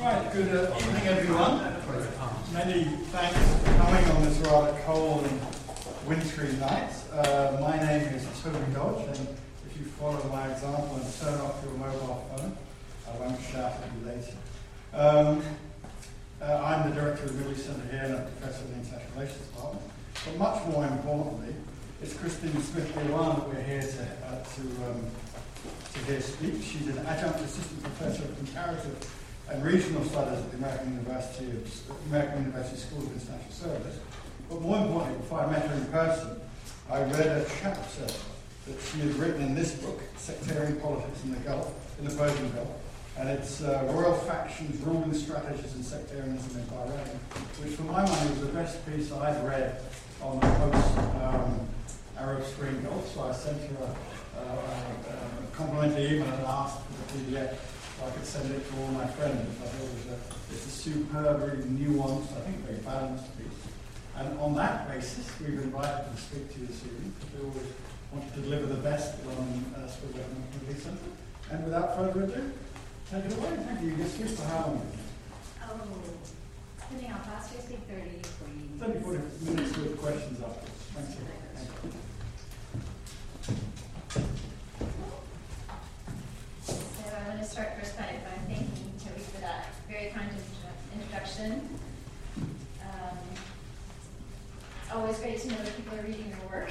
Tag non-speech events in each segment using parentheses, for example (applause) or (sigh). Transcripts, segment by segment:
Right, good uh, evening everyone. Many thanks for coming on this rather cold and wintry night. Uh, my name is Toby Dodge, and if you follow my example and turn off your mobile phone, I won't shout at you later. Um, uh, I'm the director of the Middle East Centre here and a professor of the International Relations Department. But much more importantly, it's Christine Smith-Diwan that we're here to, uh, to, um, to hear speak. She's an adjunct assistant professor of comparative and regional studies at the American University of American University School of International Service. But more importantly, before I met her in person, I read a chapter that she had written in this book, Sectarian Politics in the Gulf, in the Persian Gulf, and it's uh, Royal Factions, Ruling Strategies and Sectarianism in Bahrain, which for my money was the best piece I'd read on the post-Arab um, Spring Gulf, so I sent her a, a, a complimentary email and asked for the PDF I could send it to all my friends. I thought it was a, it's a superbly nuanced, I think very balanced piece. And on that basis, we've invited to speak to you this evening because we always want to deliver the best on uh, School of Economic Centre. And without further ado, take it away. Thank you. Speak for how long? Oh, depending fast you speak, 30, 40 30, 40 minutes with questions afterwards. Thank you. Thank you. to start first by, by thanking Toby for that very kind introduction. Um, always great to know that people are reading your work.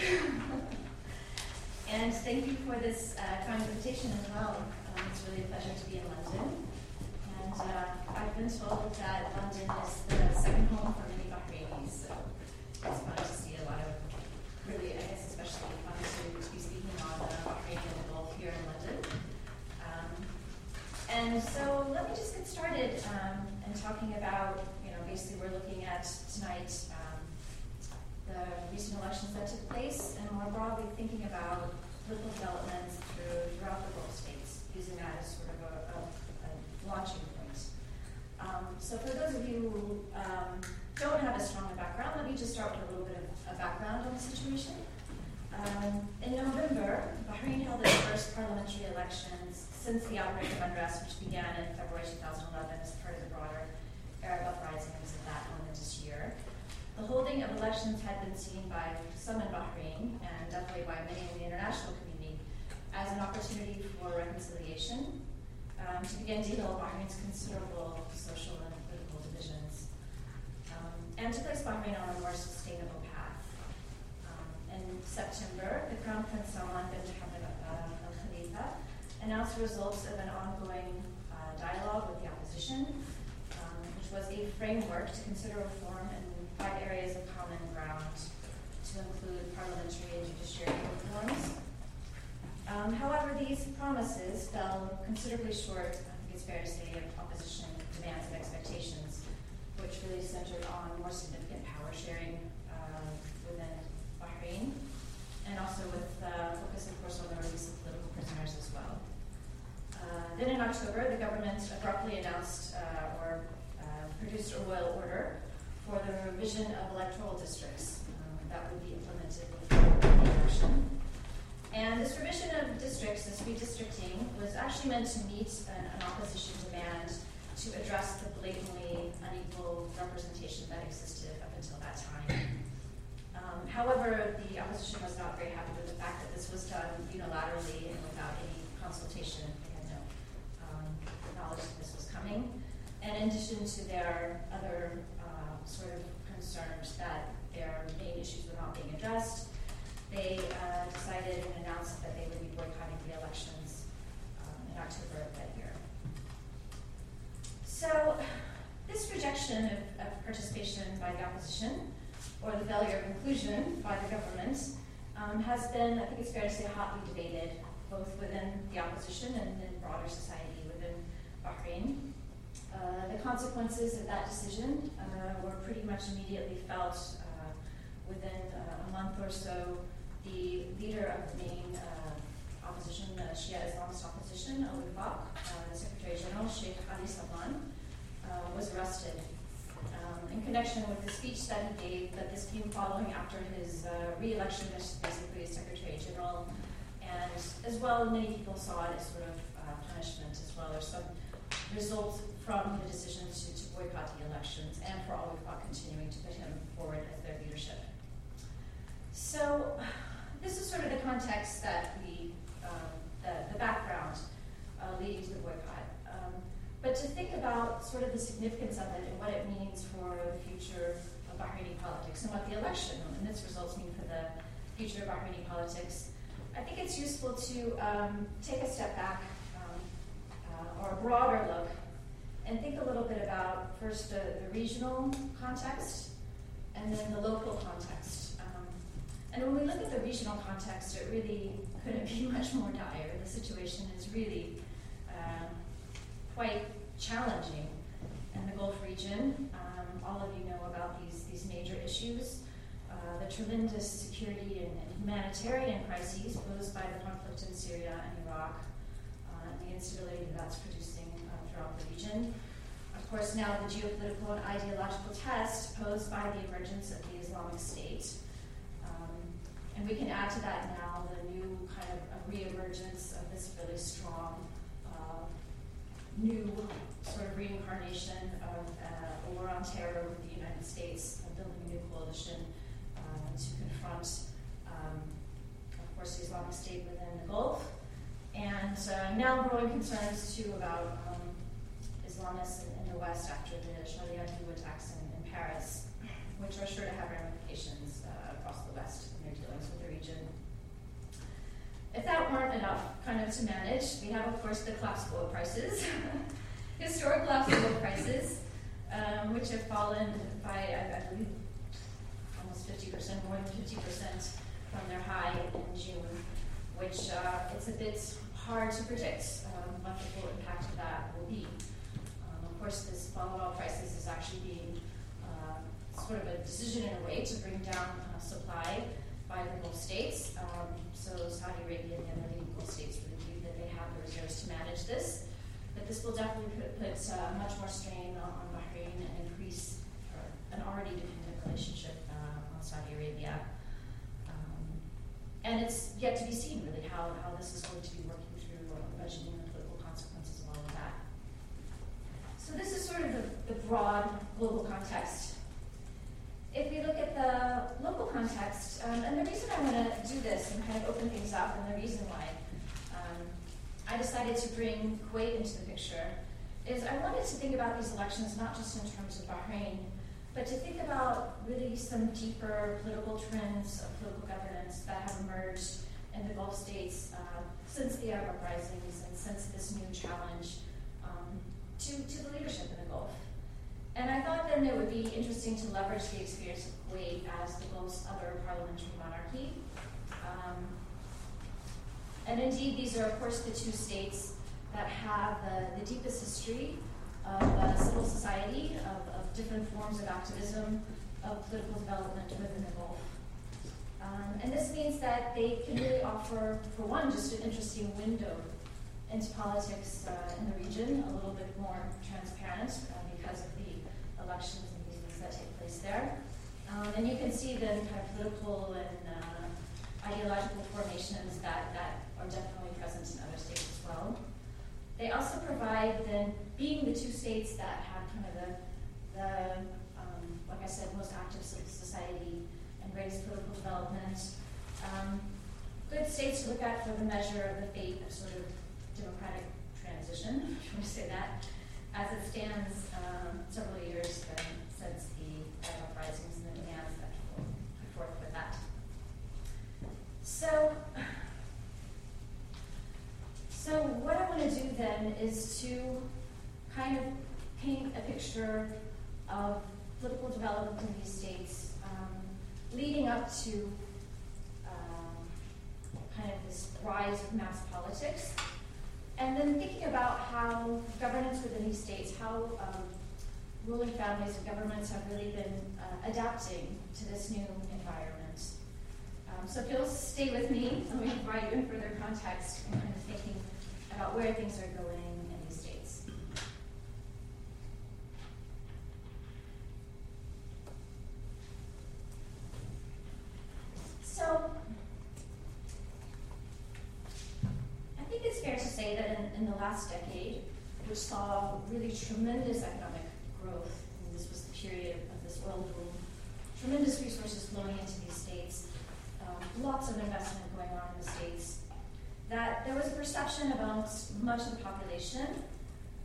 and thank you for this uh, kind invitation as well. Um, it's really a pleasure to be in London. And uh, I've been told that London is the second home for many Bahrainis, so it's fun to see a lot of really, I guess, especially fun to, to be speaking on the Bahraini and so let me just get started um, and talking about, you know, basically we're looking at tonight um, the recent elections that took place and more broadly thinking about political developments through, throughout the Gulf states, using that as sort of a, a, a launching point. Um, so for those of you who um, don't have a strong background, let me just start with a little bit of a background on the situation. Um, in November, Bahrain held its first parliamentary elections of unrest, which began in February 2011 as part of the broader Arab uprisings of that moment this year. The holding of elections had been seen by some in Bahrain, and definitely by many in the international community, as an opportunity for reconciliation, um, to begin to heal Bahrain's considerable social and political divisions, um, and to place Bahrain on a more sustainable path. Um, in September, the Crown Prince Salman bin Hamad uh, Al Khalifa announced results of an ongoing uh, dialogue with the opposition, um, which was a framework to consider reform in five areas of common ground, to include parliamentary and judiciary reforms. Um, however, these promises fell considerably short, I think it's fair to say, of opposition demands and expectations, which really centered on more significant power sharing uh, within Bahrain, and also with uh, focus, of course, on the release of political prisoners as well. Uh, then in October, the government abruptly announced uh, or uh, produced a royal order for the revision of electoral districts um, that would be implemented before the election. And this revision of districts, this redistricting, was actually meant to meet an, an opposition demand to address the blatantly unequal representation that existed up until that time. Um, however, the opposition was not very happy with the fact that this was done unilaterally and without any consultation knowledge that this was coming. And in addition to their other uh, sort of concerns that their main issues were not being addressed, they uh, decided and announced that they would be boycotting the elections um, in October of that year. So, this rejection of, of, participation by the opposition, or the failure of inclusion by the government, um, has been, I think it's fair to say, hotly debated, both within the opposition and in broader society Bahrain. Uh, the consequences of that decision uh, were pretty much immediately felt uh, within uh, a month or so. The leader of the main uh, opposition, uh, Shia Islamist opposition, Al Wifaq, the Secretary General, Sheikh Ali Salman, was arrested um, in connection with the speech that he gave, that this came following after his re-election as basically as Secretary General, and as well, many people saw it as sort of uh, punishment as well, or some result from the decision to, to boycott the elections and for all got continuing to put him forward as their leadership. So this is sort of the context that we, um, the, the background uh, leading to the boycott. Um, but to think about sort of the significance of it and what it means for the future of Bahraini politics and what the election and its results mean for the future of Bahraini politics, I think it's useful to um, take a step back broader look and think a little bit about first the, regional context and then the local context. Um, and when we look at the regional context, it really couldn't (laughs) be much more dire. The situation is really uh, quite challenging in the Gulf region. Um, all of you know about these, these major issues. Uh, the tremendous security and, and, humanitarian crises posed by the conflict in Syria and Iraq, instability that's producing uh, throughout the region. Of course, now the geopolitical and ideological test posed by the emergence of the Islamic State. Um, and we can add to that now the new kind of reemergence of this really strong uh, new sort of reincarnation of uh, a war on terror with the United States, building a new coalition uh, to confront, um, of course, the Islamic State within the Gulf. And uh, now growing concerns too about um, Islamists in, in, the West after the Charlie Hebdo attacks in, in, Paris, which are sure to have ramifications uh, across the West in their dealings with the region. If that weren't enough kind of to manage, we have, of course, the collapse of oil prices, (laughs) historic collapse of oil prices, um, which have fallen by, I, I believe, almost 50%, more than 50% from their high in June, which uh, it's a bit hard to predict um, what the full impact of that will be. Um, of course, this oil prices is actually being uh, sort of a decision in a way to bring down uh, supply by the Gulf states. Um, so Saudi Arabia and the other Gulf states really believe that they have the reserves to manage this. But this will definitely put, put uh, much more strain on, Bahrain and increase an already dependent relationship uh, on Saudi Arabia. Um, and it's yet to be seen, really, how, how this is going to be working uh, budgeting and political consequences of all of that. So this is sort of the, the broad global context if we look at the local context, um, and the reason I want to do this and kind of open things up, and the reason why um, I decided to bring Kuwait into the picture, is I wanted to think about these elections not just in terms of Bahrain, but to think about really some deeper political trends of political governance that have emerged in the Gulf states uh, since the Arab uprisings and since this new challenge um, to, to the leadership in the Gulf. And I thought then it would be interesting to leverage the experience of Kuwait as the Gulf's other parliamentary monarchy. Um, and indeed, these are, of course, the two states that have the, the deepest history of uh, civil society, of, of, different forms of activism, of political development within the Gulf. Um, and this means that they can really offer, for one, just an interesting window into politics uh, in the region, a little bit more transparent uh, because of the elections and meetings that take place there. Um, and you can see the kind of political and uh, ideological formations that, that are definitely present in other states as well. They also provide, then, being the two states that have kind of the, the um, like I said, most active civil society greatest political development, um, good states to look at for the measure of the fate of sort of democratic transition, if you want to say that, as it stands um, several years um, since the Arab uprisings and the demands that people put forth with that. So, so what I want to do then is to kind of paint a picture of political development in these states leading up to um, kind of this rise of mass politics and then thinking about how governance within these states, how um, ruling families and governments have really been uh, adapting to this new environment. Um, so if you'll stay with me, let me provide you in further context and kind of thinking about where things are going in these states. So I think it's fair to say that in, in the last decade, which tremendous economic growth. And this was the period of this oil boom. Tremendous resources flowing into these states, um, lots of investment going on in the states. That there was a perception amongst much of the population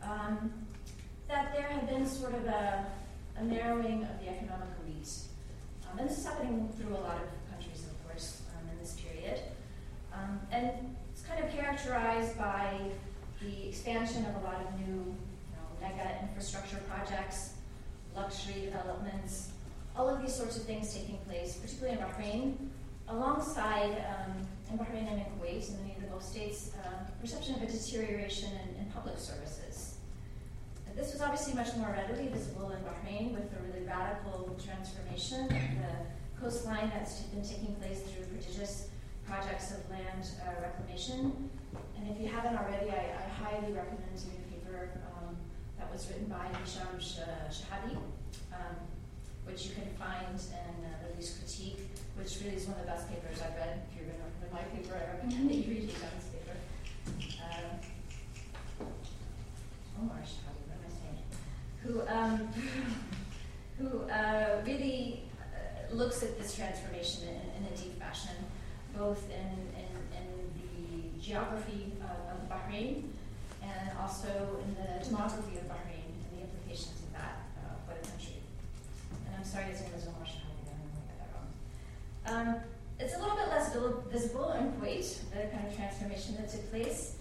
um, that there had been sort of a, a narrowing of the economic elite. Um, and this is happening through a lot of countries, of course, um, in this period. Um, and it's kind of characterized by the expansion of a lot of new mega infrastructure projects, luxury developments, all of these sorts of things taking place, particularly in Bahrain, alongside um, in Bahrain and in Kuwait and many of the Gulf states, uh, perception of a deterioration in, in public services. This was obviously much more readily visible in Bahrain with the really radical transformation of the coastline that's been taking place through prodigious projects of land uh, reclamation. And if you haven't already, I, I highly recommend um, was written by Hisham Shehabi, um, which you can find in uh, Least Critique, which really is one of the best papers I've read. If you're going to recommend my paper, I recommend that you read Hisham's paper. Uh, Omar Shehabi who, um, who uh, really uh, looks at this transformation in, in, a deep fashion, both in, in, in the geography of, of, Bahrain and also in the demography of Bahrain and the implications of that uh, for the country. And I'm sorry, his name is Omar Shehabi, I don't get that wrong. Um, it's a little bit less visible in Kuwait, the kind of transformation that took place,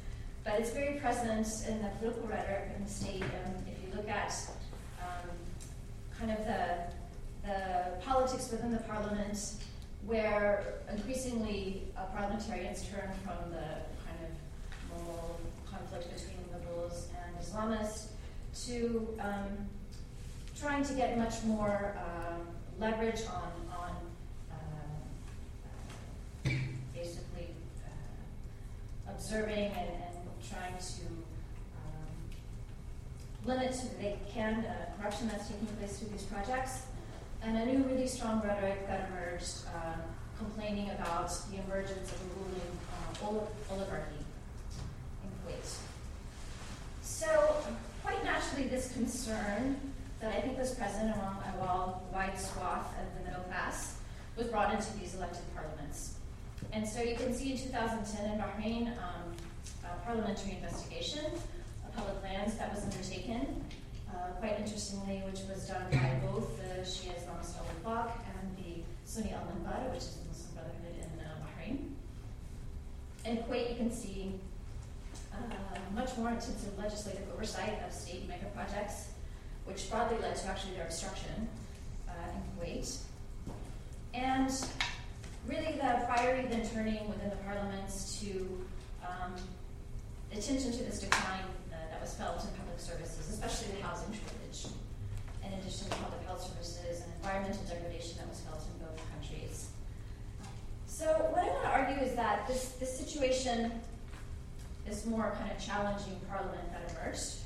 but it's very present in the political rhetoric in the state. Um, if you look at um, kind of the, the politics within the parliament, where increasingly uh, parliamentarians turn from the kind of normal conflict between liberals and Islamists to um, trying to get much more um, leverage on, on uh, basically uh, observing and, and, trying to limit to the can uh, corruption that's taking place through these projects, and a new really strong rhetoric that emerged uh, complaining about the emergence of a ruling uh, oligarchy So, quite naturally, this concern that I think was present among a wide swath of the middle class was brought into these elected parliaments. And so you can see in 2010 in Bahrain, um, a parliamentary investigation of public lands that was undertaken, uh, quite interestingly, which was done by both the Shia Islamist al and the Sunni al Minbar, which is the Muslim Brotherhood in uh, Bahrain. In Kuwait, you can see uh, much more intensive legislative oversight of state mega projects, which broadly led to actually their obstruction uh, in Kuwait. And really the priority then turning within the parliaments to um, attention to this decline that was felt in public services, especially the housing shortage, in addition to public health services and environmental degradation that was felt in both countries. So what I want to argue is that this, this situation, this more kind of challenging parliament that emerged,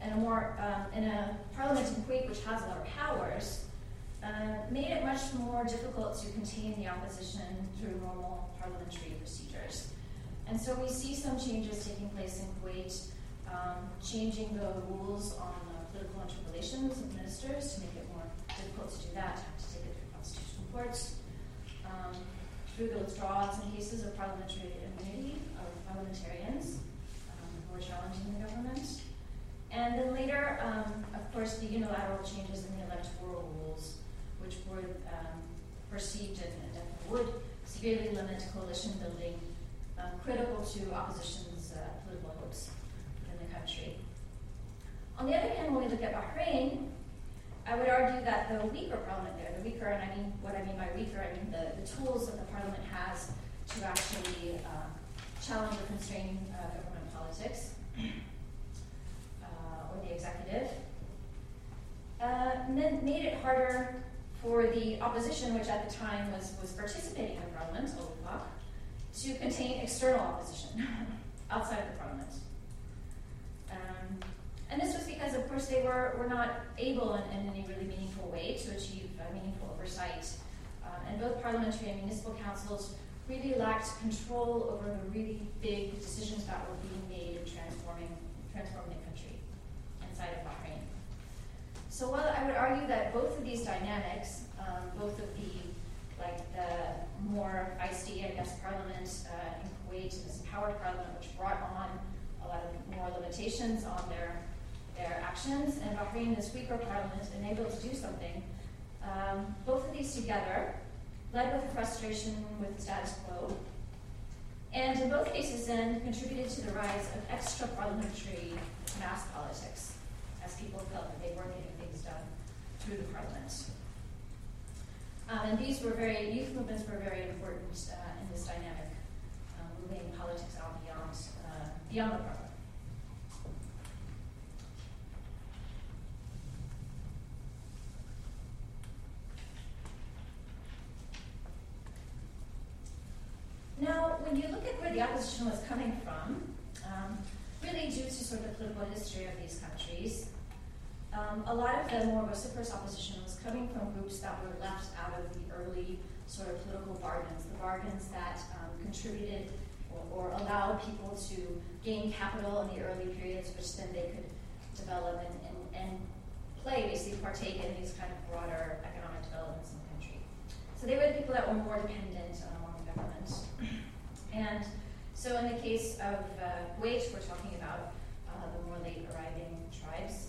and a more um, in a parliament in Kuwait which has a lot of powers, uh, made it much more difficult to contain the opposition through normal parliamentary procedures. And so we see some changes taking place in Kuwait um, changing the rules on political interrelations of ministers to make it more difficult to do that, have to take it through constitutional courts, um, through the withdrawal in cases of parliamentary immunity of parliamentarians are challenging the government. And then later, um, of course, the unilateral changes in the electoral rules, which were um, perceived and, and, definitely would severely limit coalition building, um, critical to opposition's uh, political hopes in the country. On the other hand, when we look at Bahrain, I would argue that the weaker parliament there, the weaker, and I mean what I mean by weaker, I mean the, the tools that the parliament has to actually uh, challenge or constrain uh, politics, uh, or the executive, uh, made it harder for the opposition, which at the time was, was participating in the parliament, to contain external opposition (laughs) outside of the parliament. Um, and this was because, of course, they were, were not able in, in any really meaningful way to achieve uh, meaningful oversight. Um, and both parliamentary and municipal councils really lacked control over the really big decisions that were being made in transforming, transforming the country. inside of Bahrain. So while I would argue that both of these dynamics, um, both of the like the more feisty, I guess, parliament uh, in Kuwait and this empowered parliament, which brought on a lot of more limitations on their their actions, and Bahrain, this weaker parliament, enabled to do something. Um, both of these together led with frustration with the status quo, and in both cases then contributed to the rise of extra parliamentary mass politics, as people felt that they weren't getting things done through the parliament. Um, and these were very, youth movements were very important uh, in this dynamic, um, moving politics out beyond, uh, beyond the parliament. Now, when you opposition was coming from, um, really due to sort of the political history of these countries, um, a lot of the more vociferous opposition was coming from groups that were left out of the early sort of political bargains, the bargains that um, contributed or, or, allowed people to gain capital in the early periods, which then they could develop and, and, and play, basically partake in these kind of broader economic developments in the country. So they were the people that were more dependent on the government. And so in the case of uh, we're talking about uh, the more late arriving tribes.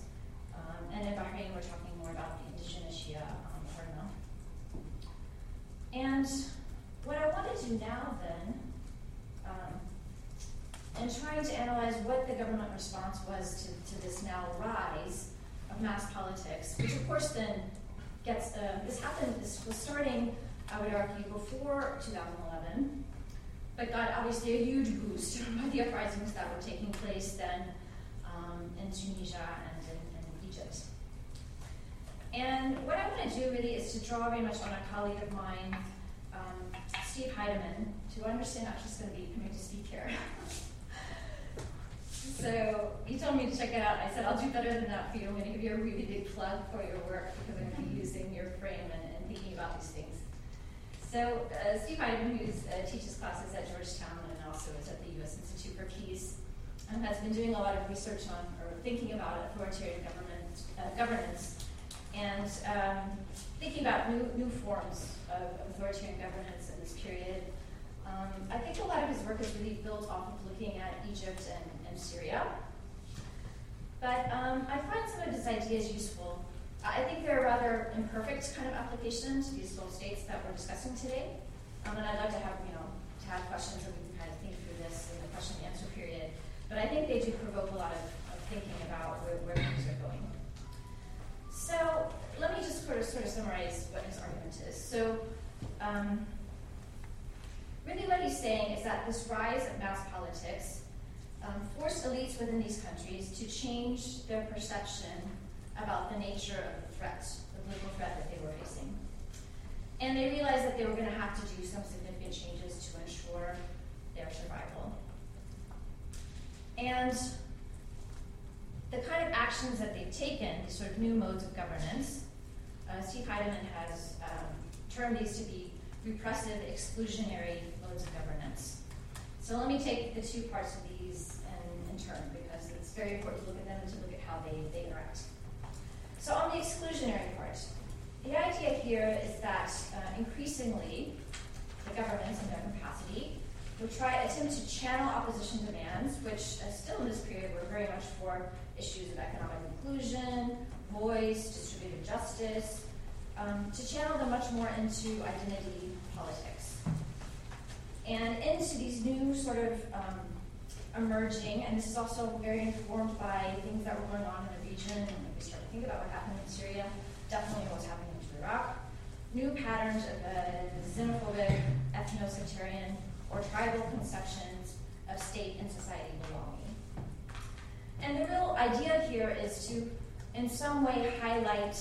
Um, and in Bahrain, we're talking more about the indigenous Shia um, Harna. And what I want to do now then, um, in trying to analyze what the government response was to, to this now rise of mass politics, which of course then gets, uh, this happened, this was starting I would argue, before 2011, but got obviously a huge boost (laughs) by the uprisings that were taking place then um, in Tunisia and in, in, Egypt. And what I want to do really is to draw very much on a colleague of mine, um, Steve Heydemann, I understand actually is going to be coming to speak here. (laughs) so he told me to check it out. I said, I'll do better than that for you. I'm going to give you a really big plug for your work because I'm going to be using your frame and, and thinking about these things. So uh, Steve Heydemann, who uh, teaches classes at Georgetown and also is at the U.S. Institute for Peace, um, has been doing a lot of research on or thinking about authoritarian government uh, governance and um, thinking about new, new forms of authoritarian governance in this period. Um, I think a lot of his work is really built off of looking at Egypt and, and Syria. But um, I find some of his ideas useful I think they're a rather imperfect kind of applications to these full states that we're discussing today. Um, and I'd like to have, you know, to have questions and we can kind of think through this in the question and answer period. But I think they do provoke a lot of, of thinking about where, where things are going. So let me just sort of, sort of summarize what his argument is. So um, really what he's saying is that this rise of mass politics um, forced elites within these countries to change their perception about the nature of the threat, the political threat that they were facing. And they realized that they were going to have to do some significant changes to ensure their survival. And the kind of actions that they've taken, these sort of new modes of governance, uh, Steve Heydemann has um, termed these to be repressive, exclusionary modes of governance. So let me take the two parts of these in, in turn because it's very important to look at them and to look at how they, they interact. So on the exclusionary part, the idea here is that uh, increasingly the governments in their capacity would try attempt to channel opposition demands, which uh, still in this period were very much for issues of economic inclusion, voice, distributive justice, um, to channel them much more into identity politics. And into these new sort of um, emerging, and this is also very informed by things that were going on in the region And we start to think about what happened in Syria, definitely what's happening in Iraq. New patterns of uh, xenophobic, ethno-sectarian, or tribal conceptions of state and society belonging. And the real idea here is to, in some way, highlight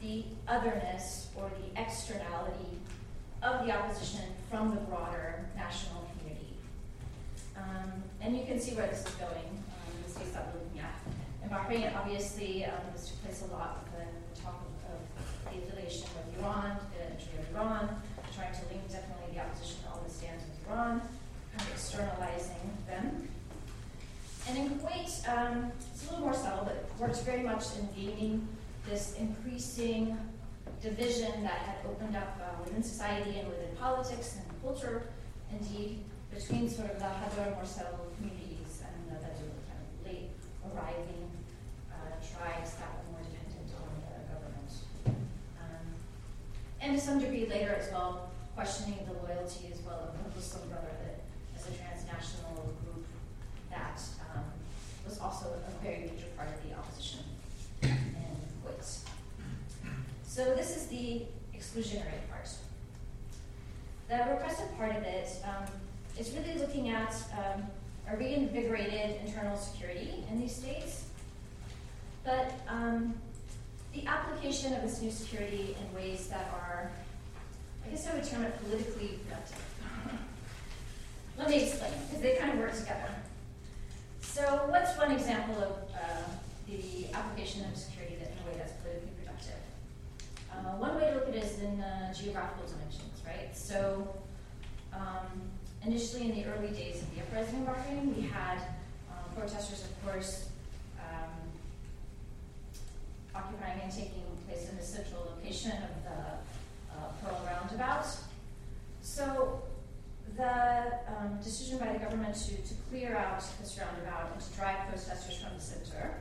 the otherness or the externality of the opposition from the broader national. Um, and you can see where this is going, um, the states that we're looking at. In Bahrain, obviously, um, this took place a lot with the talk of, of the affiliation with Iran, the entry of Iran, trying to link definitely the opposition to all the stands with Iran, kind of externalizing them. And in Kuwait, um, it's a little more subtle, but works very much in gaining this increasing division that had opened up uh, within society and within politics and culture, indeed, between sort of the Hadar settled communities and the late arriving uh, tribes that were more dependent on the government. Um, and to some degree later as well, questioning the loyalty as well of the Muslim Brotherhood as a transnational group that um, was also a very major part of the opposition in Kuwait. So this is the exclusionary part. The repressive part of it um, is really looking at um, a reinvigorated internal security in these states, but um, the application of this new security in ways that are, I guess I would term it politically productive. (laughs) Let me explain, because they kind of work together. So, what's one example of uh, the application of security that in a way that's politically productive? Uh, one way to look at it is in uh, geographical dimensions, right? So, um, initially in the early days of the uprising in Bahrain, we had um, protesters, of course, um, occupying and taking place in the central location of the uh, Pearl Roundabout. So, the um, decision by the government to, to clear out this roundabout and to drive protesters from the center.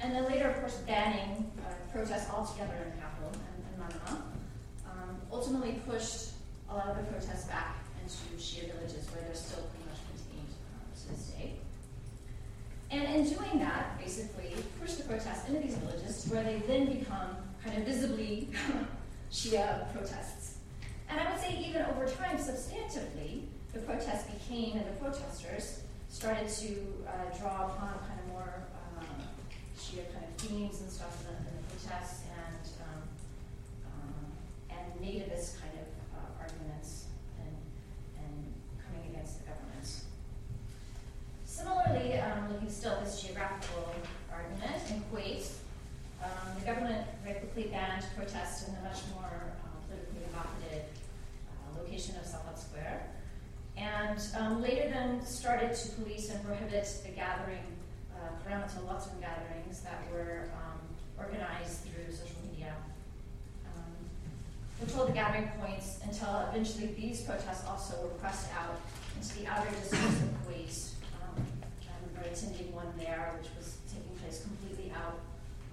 And then later, of course, banning uh, protests altogether in the capital, and in Manama, um, ultimately pushed a lot of the protests back into Shia villages where they're still pretty much contained um, to this day. And in doing that, basically, pushed the protests into these villages where they then become kind of visibly (laughs) Shia protests. And I would say even over time, substantively, the protests became, and the protesters started to uh, draw upon kind of more uh, Shia kind of themes and stuff in the, in the protests and um, um, and nativist kind of uh, arguments and, and coming against the government. Similarly, um, looking still at this geographical argument, in Kuwait, um, the government very quickly banned protests in the much more uh, politically evocative location of Salat Square, and um, later then started to police and prohibit the gathering, uh, Karamat Watan gatherings that were um, organized through social media. Um, controlled the gathering points until eventually these protests also were pressed out into the outer districts of Kuwait. Um, I remember attending one there, which was taking place completely out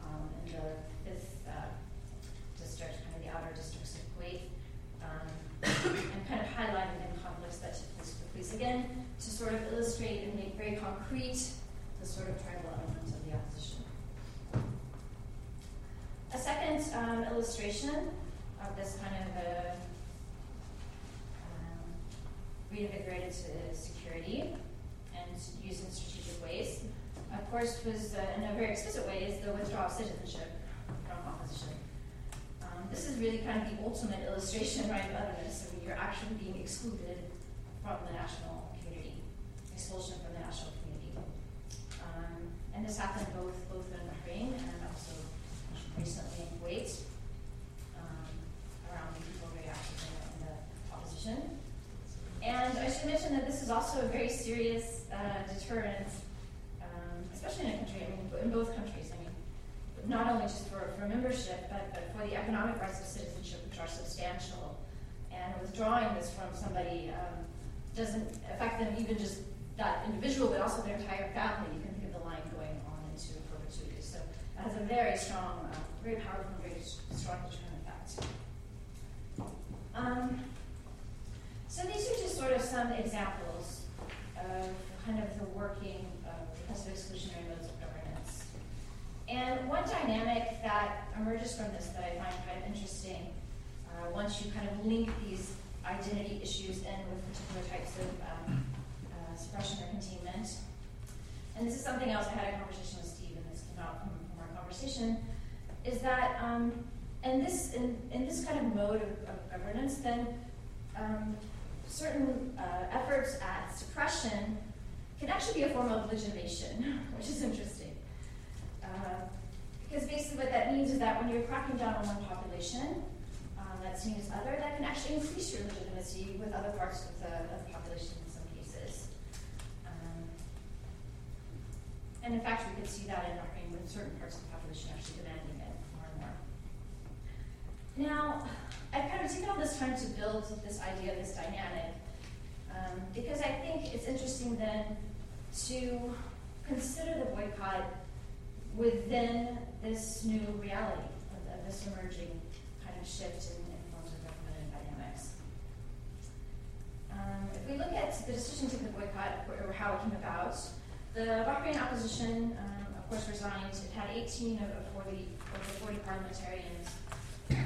um, in the fifth uh, district, kind of the outer districts of Kuwait. Um, and kind of highlighting the conflicts that took place with police again sort of illustrate and make very concrete the sort of tribal elements of the opposition. A second um, illustration of this kind of a um, security and used in strategic ways, of course, was uh, in a very explicit way is the withdrawal of citizenship from opposition. Um, this is really kind of the ultimate illustration, right, of otherness. I mean, you're actually being excluded from the national community, expulsion from the national community. This happened both both in Bahrain and also recently in Kuwait, um, around the people very active in the opposition. And I should mention that this is also a very serious uh, deterrent, um, especially in a country, I mean, in both countries. I mean, not only just for, for membership, but, but for the economic rights of citizenship, which are substantial. And withdrawing this from somebody um, doesn't affect them even just that individual, but also their entire family. You can think of the line going on into perpetuity. So it has a very strong, uh, very powerful, and very strong deterrent effect. Um, so these are just sort of some examples of kind of the working of repressive exclusionary modes of governance. And one dynamic that emerges from this that I find kind of interesting, uh, once you kind of link these identity issues in with particular types of um, uh, suppression or containment, and this is something else I had a conversation with Steve, and this came out from, from our conversation, is that um, in this in, in this kind of mode of, of governance, then um, certain uh, efforts at suppression can actually be a form of legitimation, (laughs) which is interesting. Uh, because basically what that means is that when you're cracking down on one population um, that's seen as other, that can actually increase your legitimacy with other parts of the, of the population and in fact, we can see that in Bahrain with certain parts of the population actually demanding it more and more. Now, I've kind of taken all this time to build this idea, of this dynamic, um, because I think it's interesting then to consider the boycott within this new reality of, of this emerging kind of shift in, in forms of government and dynamics. Um, if we look at the decision to the boycott or how it came about, the Bahrain opposition, um, of course, resigned. It had 18 of 40, of the 40 parliamentarians um,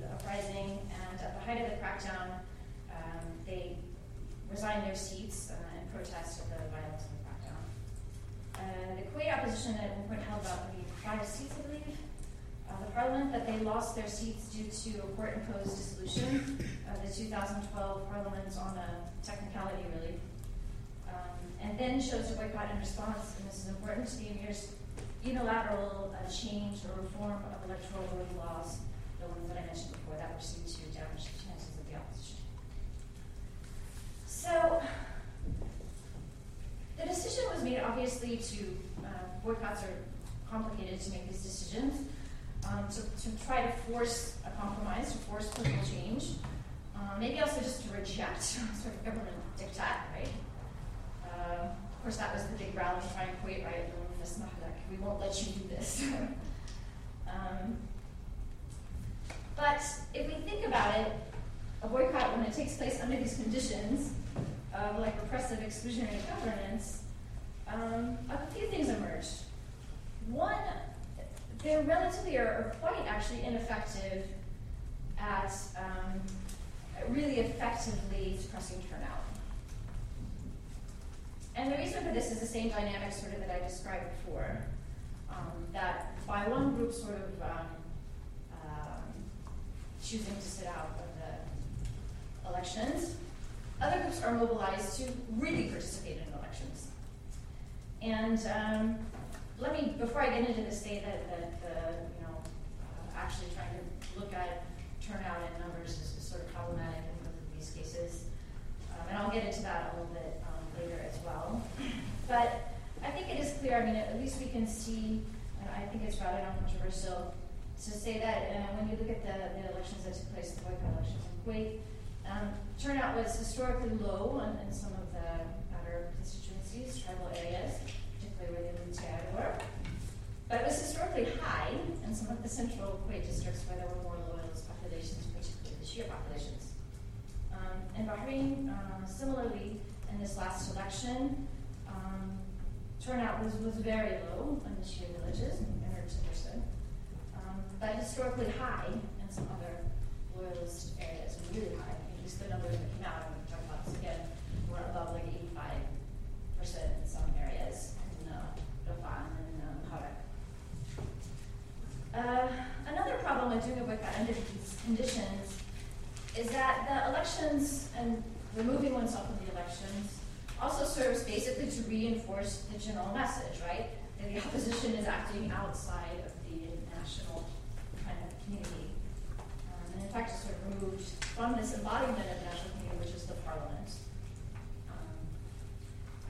the uprising, and at the height of the crackdown, um, they resigned their seats uh, in protest of the violence of the crackdown. Uh, the Kuwait opposition at one point held about five seats, I believe. Uh, the parliament that they lost their seats due to a court-imposed dissolution of the 2012 parliament on a technicality, really. Um, and then chose to boycott in response, and this is important, to the emir's unilateral uh, change or reform of electoral laws, the ones that I mentioned before, that were seen to damage the chances of the opposition. So, the decision was made obviously to, uh, boycotts are complicated to make these decisions, um, to, to try to force a compromise, to force political change, um, maybe also just to reject (laughs) sort of government diktat, right? Uh, of course, that was the big rally cry in Kuwait, right? We won't let you do this. (laughs) um, but if we think about it, a boycott, when it takes place under these conditions of like repressive exclusionary governance, um, a few things emerge. One, they're relatively or, quite actually ineffective at um, really effectively suppressing turnout. And the reason for this is the same dynamic sort of that I described before. Um, that by one group sort of um, um, choosing to sit out of the elections, other groups are mobilized to really participate in elections. And um, let me, before I get into this, say that, that the, you know, uh, actually trying to look at turnout in numbers is, is, sort of problematic in both of these cases. Um, and I'll get into that a little bit um, later as well. But I think it is clear, I mean, at least we can see, I think it's rather non-controversial, to say that uh, when you look at the, the elections that took place, the boycott elections in Kuwait, um, turnout was historically low in, in some of the outer constituencies, tribal areas, particularly where the Lutia were. But it was historically high in some of the central Kuwait districts where there were more loyalist populations, particularly the Shia populations. Um, in Bahrain, uh, similarly, in this last election, um, turnout was, was very low in the Shia villages, and percent um, but historically high in some other loyalist areas, really high. At least the numbers that came out, and we talk about this again, were above like 85% in some areas in uh, Riffa and um, Harak. Uh, another problem with doing a boycott under these conditions is that the elections and removing oneself from the elections also serves basically to reinforce the general message, right? That the opposition is acting outside of the national kind of community. Um, and in fact, it's sort of removed from this embodiment of national community, which is the parliament. Um,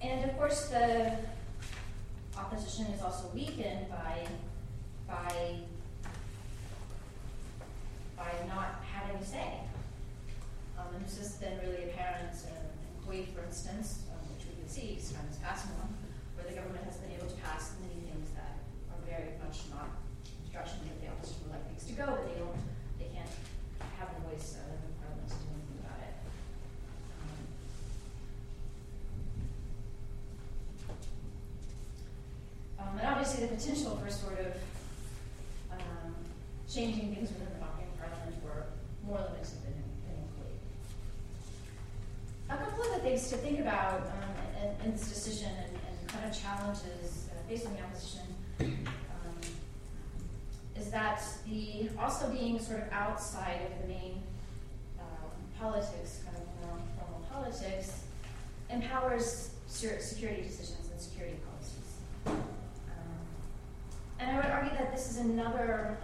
and of course, the opposition is also weakened by by by not having a say. Um, and this has been really apparent in, in Kuwait, for instance, um, which we can see, time is passing on, where the government has been able to pass many things that are very much not instruction that the opposition would like things to go, but they don't, they can't have a voice in the parliament to do anything about it. Um, um, and obviously the potential for sort of um, changing things within the Bahrain parliament were more limited than a couple of the things to think about um, in, in, this decision and, and, kind of challenges uh, based on the opposition um, is that the also being sort of outside of the main um, politics, kind of more formal politics, empowers security decisions and security policies. Um, and I would argue that this is another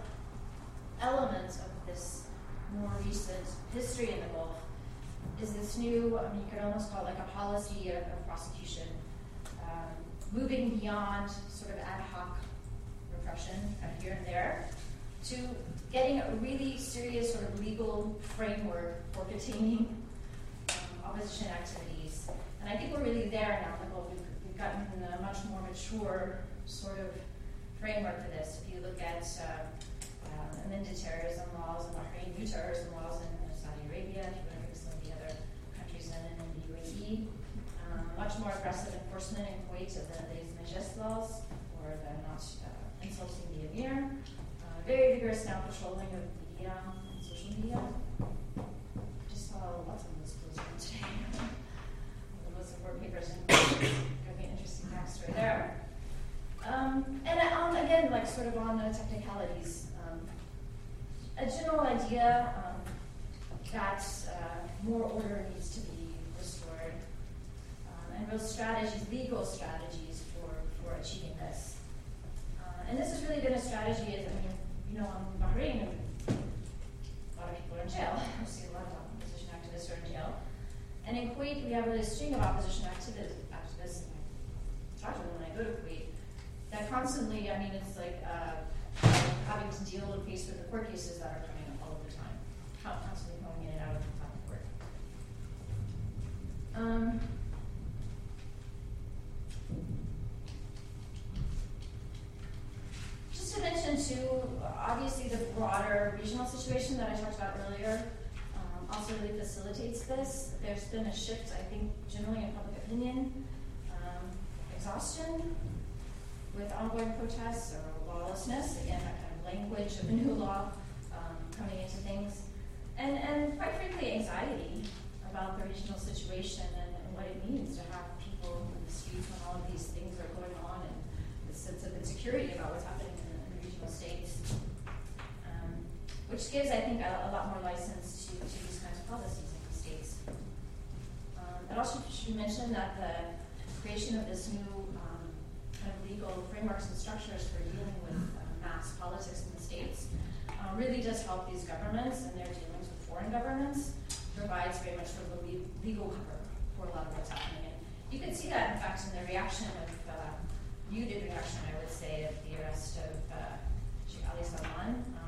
element of this more recent history in the Gulf is this new, I mean, you could almost call it like a policy of, of prosecution, moving beyond sort of ad hoc repression here and there to getting a really serious sort of legal framework for containing um, opposition activities. And I think we're really there now. Well, we've, we've gotten a much more mature sort of framework for this. If you look at uh, uh, amended terrorism laws in Bahrain, new terrorism laws in Saudi Arabia, if you look at some of the other countries in, in the UAE, um, much more aggressive enforcement in Kuwait of the, the Majest laws, or the not uh, insulting the emir. Uh, very vigorous now patrolling of media and social media. Just saw lots of those posts today. (laughs) the most important papers and going be an interesting backstory there. Um, and on, again, like sort of on the technicalities, um, a general idea um, that uh, more order needs to be um, and real strategies, legal strategies for, for achieving this. Uh, and this has really been a strategy, I mean, you know, in Bahrain, a lot of people are in jail. (laughs) I see a lot of opposition activists are in jail. And in Kuwait, we have really a string of opposition activists. activists. I talk to them when I go to Kuwait that constantly, I mean, it's like uh, having to deal and face with the court cases that are coming up all the time, constantly going in and out of the court. Um, just to mention too, obviously the broader regional situation that I talked about earlier um, also really facilitates this. There's been a shift, I think, generally in public opinion, um, exhaustion with ongoing protests or lawlessness, again, that kind of language of the new law um, coming into things, and, and quite frankly, anxiety about the regional situation and, and, what it means to have people in the streets when all of these things are going on and the sense of insecurity about what's happening in the, in the regional states, um, which gives, I think, a, a, lot more license to, to these kinds of policies. Um, it also should mention that the creation of this new kind of legal frameworks and structures for dealing with uh, mass politics in the states uh, really does help these governments and their dealings with foreign governments, provides very much sort of a legal cover for a lot of what's happening. And you can see that, in fact, in the reaction of, uh, muted reaction, I would say, of the arrest of uh, Sheikh Ali Salman, um,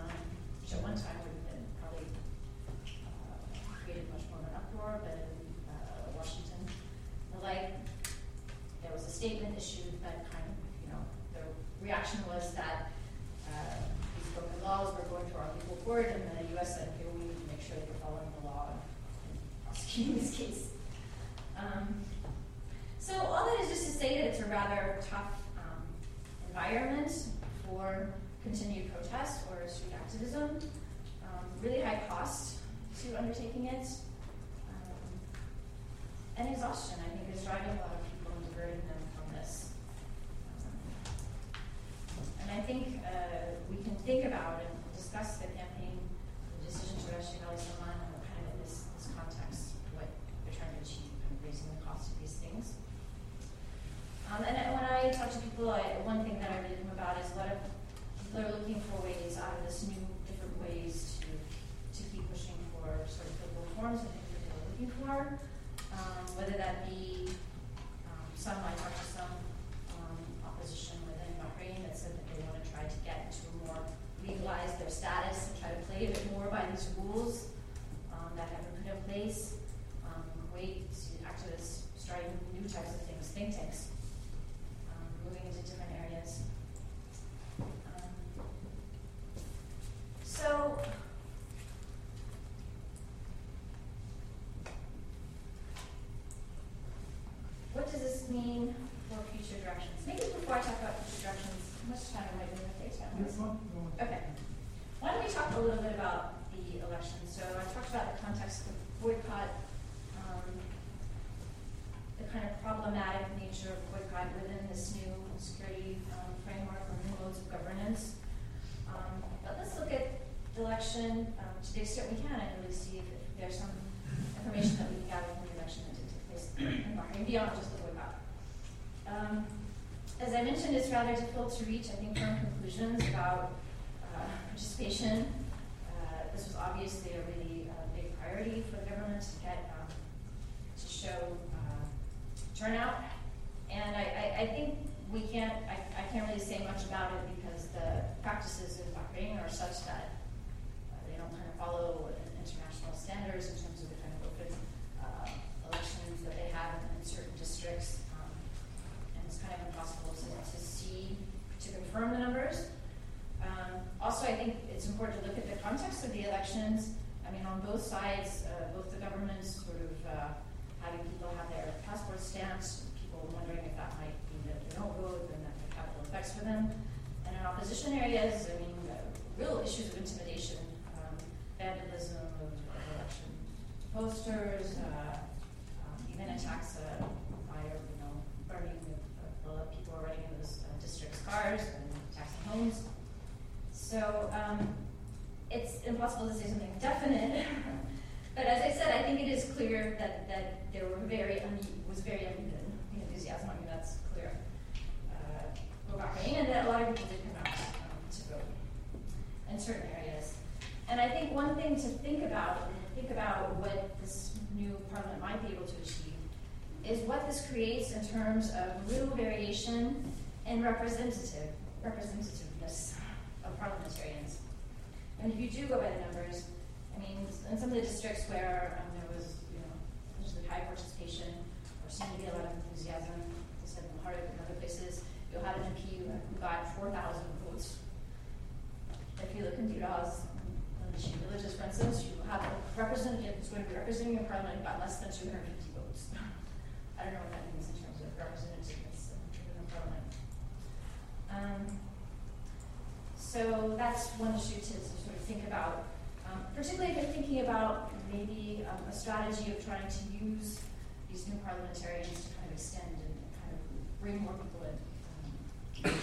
this mean for future directions? Maybe before I talk about future directions, how much time am I going to take? Okay. Why don't we talk a little bit about the election? So I talked about the context of boycott, um, the kind of problematic nature of boycott within this new security um, framework or new modes of governance. Um, but let's look at the election um, to the extent we can and really see if, there's some information that we can gather from the election that did take place in Bahrain beyond just the boycott. Um, as I mentioned, it's rather difficult to reach, I think, firm conclusions about uh, participation. Uh, this was obviously a really uh, big priority for the government to get um, to show uh, turnout, and I, I, I, think we can't, I, I can't really say much about it because the practices in Bahrain are such that uh, they don't kind of follow international standards in terms of the kind of open uh, elections that they have in, in certain districts. Um, and it's kind of impossible to, to see, to confirm the numbers. Um, also, I think it's important to look at the context of the elections. I mean, on both sides, uh, both the governments sort of uh, having people have their passports stamped, people wondering if that might be that they don't vote and that could have ill effects for them. And in opposition areas, I mean, uh, real issues of intimidation, um, of, of election posters, uh, um, even attacks uh, by, you know, burning of, of people are running in those uh, districts' cars and attacking homes. So um, it's impossible to say something definite. (laughs) but as I said, I think it is clear that, that there were very une- was very uneven enthusiasm. I mean, that's clear. Uh, and that a lot of people did come out um, to vote in certain areas. And I think one thing to think about, think about what this new parliament might be able to achieve, is what this creates in terms of real variation and representative representativeness of parliamentarians. And if you do go by the numbers, I mean, in some of the districts where um, there was, you know, usually high participation or seemed to be a lot of enthusiasm, as I said in Harder and other places, you'll have an MP who got 4,000 votes. If you look in Duraz, on the villages, for instance, you have a representative who's going to be representing your parliament by less than 250 votes. I don't know what that means in terms of representativeness in the parliament. Um, so that's one issue to, to sort of think about, um, particularly if you're thinking about maybe um, a strategy of trying to use these new parliamentarians to kind of extend and kind of bring more people in. Um,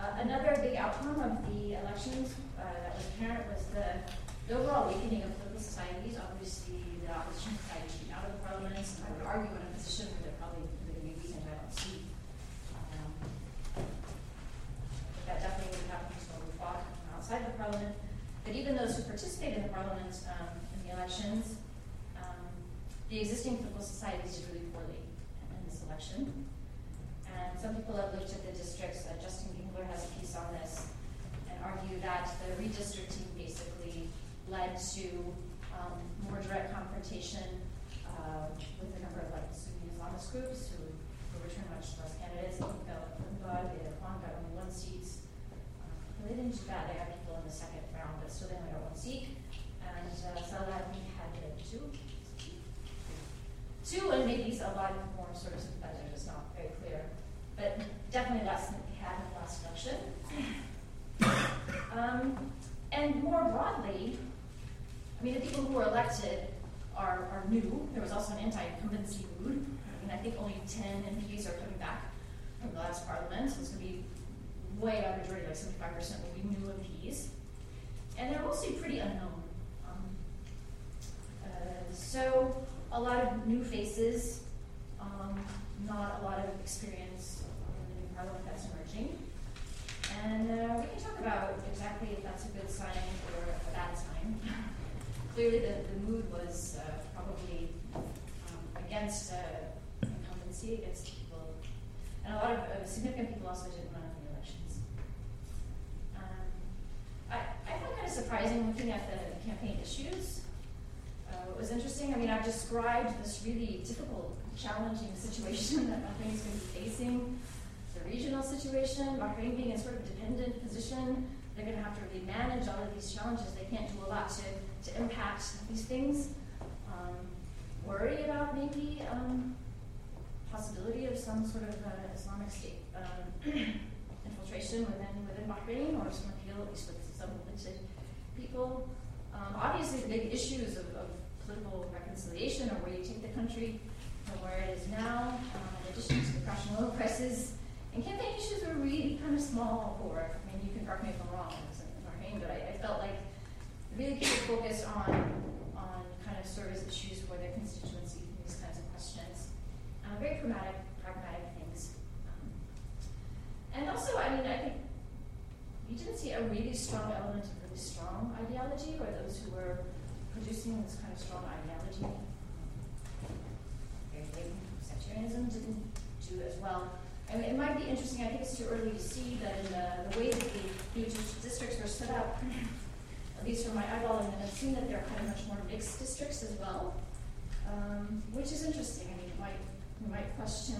uh, another big outcome of the elections uh, that was apparent was the, the overall weakening of political societies. Obviously, the opposition societies being out of the parliament, and I would argue in a position where they're probably going to be weakened. I don't see that definitely would happen when we fought outside the parliament. But even those who participated in the parliament um, in the elections, um, the existing political societies did really poorly in this election. And some people have looked at the districts, uh, Justin Gengler has a piece on this, and argue that the redistricting basically led to um, more direct confrontation uh, with a number of like Sunni Islamist groups who, who returned much less candidates. I think the Khan got only one seat they didn't do bad. They had people in the second round, but still they only got one seat. And uh, Saladin had two. Two, and maybe a lot more sort of sympathizers. It's not very clear. But definitely less than we had in the last election. (coughs) Um, and more broadly, I mean, the people who were elected are, are new. There was also an anti-incumbency mood. I mean, I think only 10 MPs are coming back from the last parliament. So it's going to be way out majority, like 75% will be new MPs. And they're mostly pretty unknown. Um, uh, so a lot of new faces, um, not a lot of experience in the new parliament that's emerging. And uh, we can talk about exactly if that's a good sign or a bad sign. (laughs) Clearly, the, the mood was uh, probably um, against uh, incumbency, against people. And a lot of uh, significant people also didn't run in the elections. Um, I found kind of surprising looking at the campaign issues. Uh, what was interesting, I mean, I've described this really difficult, challenging situation (laughs) that Bahrain is going to be facing, the regional situation, Bahrain being in sort of a dependent position. They're going to have to really all of these challenges. They can't do a lot to, to impact these things. Um, worry about maybe um, possibility of some sort of uh, Islamic State um, (clears throat) infiltration within within Bahrain or some appeal, at least with some limited people. Um, obviously, the big issues of, of, political reconciliation or where you take the country from where it is now, in addition to the crashing oil prices. And campaign issues were really kind of small for, I mean, you can correct me if I'm wrong, Bahrain, but I, I felt like really keep focus on, on kind of service issues for their constituency, these kinds of questions. Uh, very pragmatic, pragmatic things. Um, and also, I mean, I think you didn't see a really strong element of really strong ideology, or those who were producing this kind of strong ideology. Sectarianism didn't do as well. I mean, it might be interesting, I think it's too early to see that in the, the way that the, the districts were set up, at least from my eyeball, and I've seen that they're kind of much more mixed districts as well, um, which is interesting. I mean, you might, we might question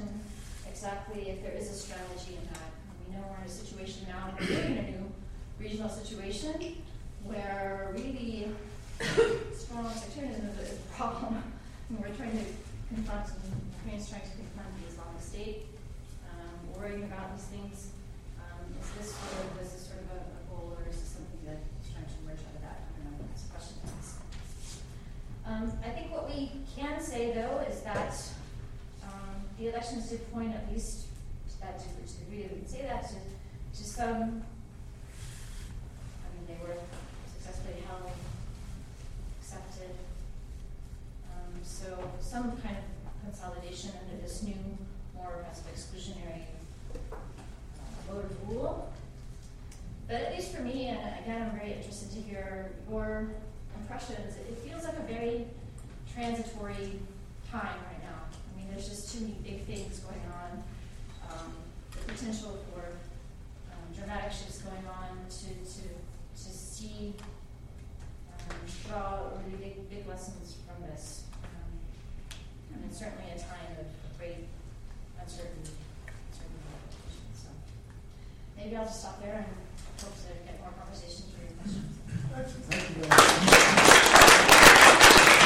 exactly if there is a strategy in that. We know we're in a situation now, we're in a new regional situation where really strong sectarianism is a problem. And (laughs) we're trying to confront, and Ukraine's trying to confront the Islamic State, worrying about these things. Um, is this sort of, is this sort of a, a goal, or is this something that is trying to emerge out of that? I don't know, that's a question. Um, I think what we can say, though, is that um, the elections did point, at least to that to which degree we can say that, to, to some, I mean, they were successfully held, accepted. Um, so some kind of consolidation under this new, more of exclusionary voter rule. But at least for me, and again, I'm very interested to hear your impressions. It feels like a very transitory time right now. I mean, there's just too many big things going on. Um, the potential for um, dramatic shifts going on to to to see um, draw really big big lessons from this. Um, and it's certainly a time of great uncertainty maybe I'll just stop there and hope to get more conversations or your questions. Thank you